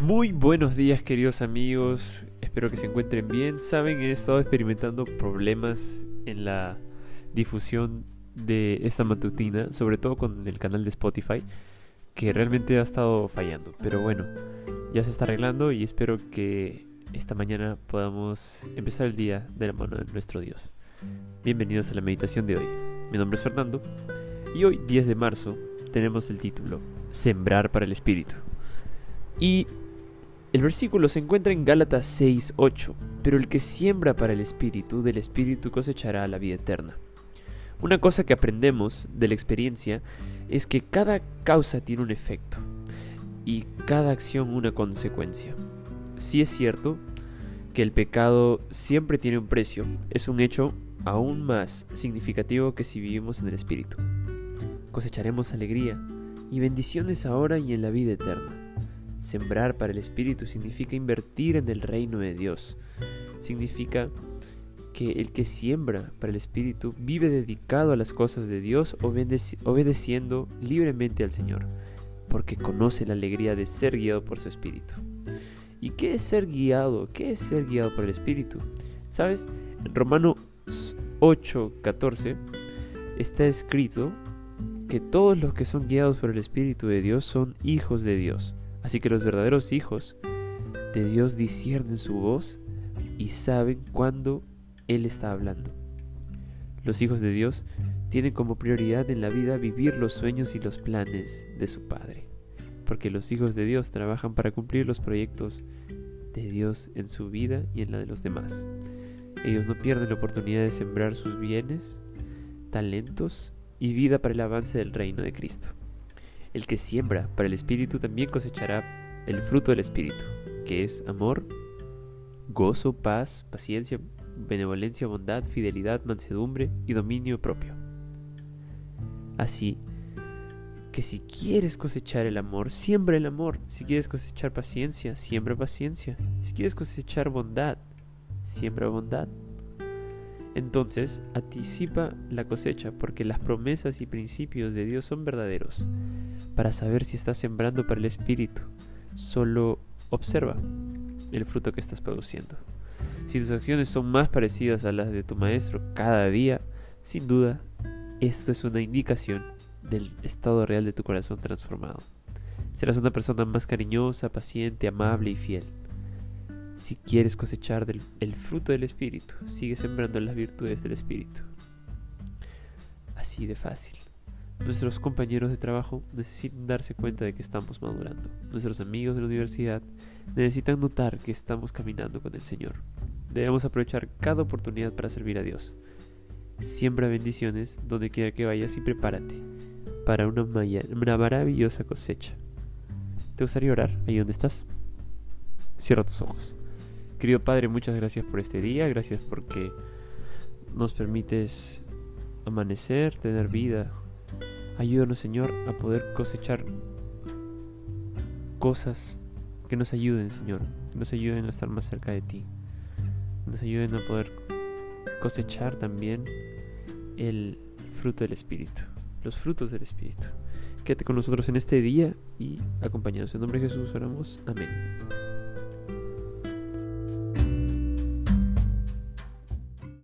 Muy buenos días queridos amigos, espero que se encuentren bien. Saben, he estado experimentando problemas en la difusión de esta matutina, sobre todo con el canal de Spotify, que realmente ha estado fallando. Pero bueno, ya se está arreglando y espero que esta mañana podamos empezar el día de la mano de nuestro Dios. Bienvenidos a la meditación de hoy. Mi nombre es Fernando y hoy, 10 de marzo, tenemos el título Sembrar para el Espíritu. Y el versículo se encuentra en Gálatas 6:8, pero el que siembra para el Espíritu, del Espíritu cosechará la vida eterna. Una cosa que aprendemos de la experiencia es que cada causa tiene un efecto y cada acción una consecuencia. Si es cierto que el pecado siempre tiene un precio, es un hecho aún más significativo que si vivimos en el Espíritu. Cosecharemos alegría y bendiciones ahora y en la vida eterna. Sembrar para el Espíritu significa invertir en el reino de Dios. Significa que el que siembra para el Espíritu vive dedicado a las cosas de Dios, obedeciendo libremente al Señor, porque conoce la alegría de ser guiado por su Espíritu. ¿Y qué es ser guiado? ¿Qué es ser guiado por el Espíritu? ¿Sabes? En Romanos 8:14 está escrito que todos los que son guiados por el Espíritu de Dios son hijos de Dios. Así que los verdaderos hijos de Dios disciernen su voz y saben cuándo Él está hablando. Los hijos de Dios tienen como prioridad en la vida vivir los sueños y los planes de su Padre, porque los hijos de Dios trabajan para cumplir los proyectos de Dios en su vida y en la de los demás. Ellos no pierden la oportunidad de sembrar sus bienes, talentos y vida para el avance del reino de Cristo. El que siembra para el Espíritu también cosechará el fruto del Espíritu, que es amor, gozo, paz, paciencia, benevolencia, bondad, fidelidad, mansedumbre y dominio propio. Así que si quieres cosechar el amor, siembra el amor. Si quieres cosechar paciencia, siembra paciencia. Si quieres cosechar bondad, siembra bondad. Entonces, anticipa la cosecha porque las promesas y principios de Dios son verdaderos. Para saber si estás sembrando para el Espíritu, solo observa el fruto que estás produciendo. Si tus acciones son más parecidas a las de tu maestro cada día, sin duda, esto es una indicación del estado real de tu corazón transformado. Serás una persona más cariñosa, paciente, amable y fiel. Si quieres cosechar el fruto del Espíritu, sigue sembrando las virtudes del Espíritu. Así de fácil. Nuestros compañeros de trabajo necesitan darse cuenta de que estamos madurando. Nuestros amigos de la universidad necesitan notar que estamos caminando con el Señor. Debemos aprovechar cada oportunidad para servir a Dios. Siembra bendiciones donde quiera que vayas y prepárate para una, maravillosa cosecha. ¿Te gustaría orar ahí donde estás? Cierra tus ojos. Querido Padre, muchas gracias por este día, gracias porque nos permites amanecer, tener vida. Ayúdanos, Señor, a poder cosechar cosas que nos ayuden, Señor, que nos ayuden a estar más cerca de ti, nos ayuden a poder cosechar también el fruto del Espíritu, los frutos del Espíritu. Quédate con nosotros en este día y acompañados. En nombre de Jesús oramos. Amén.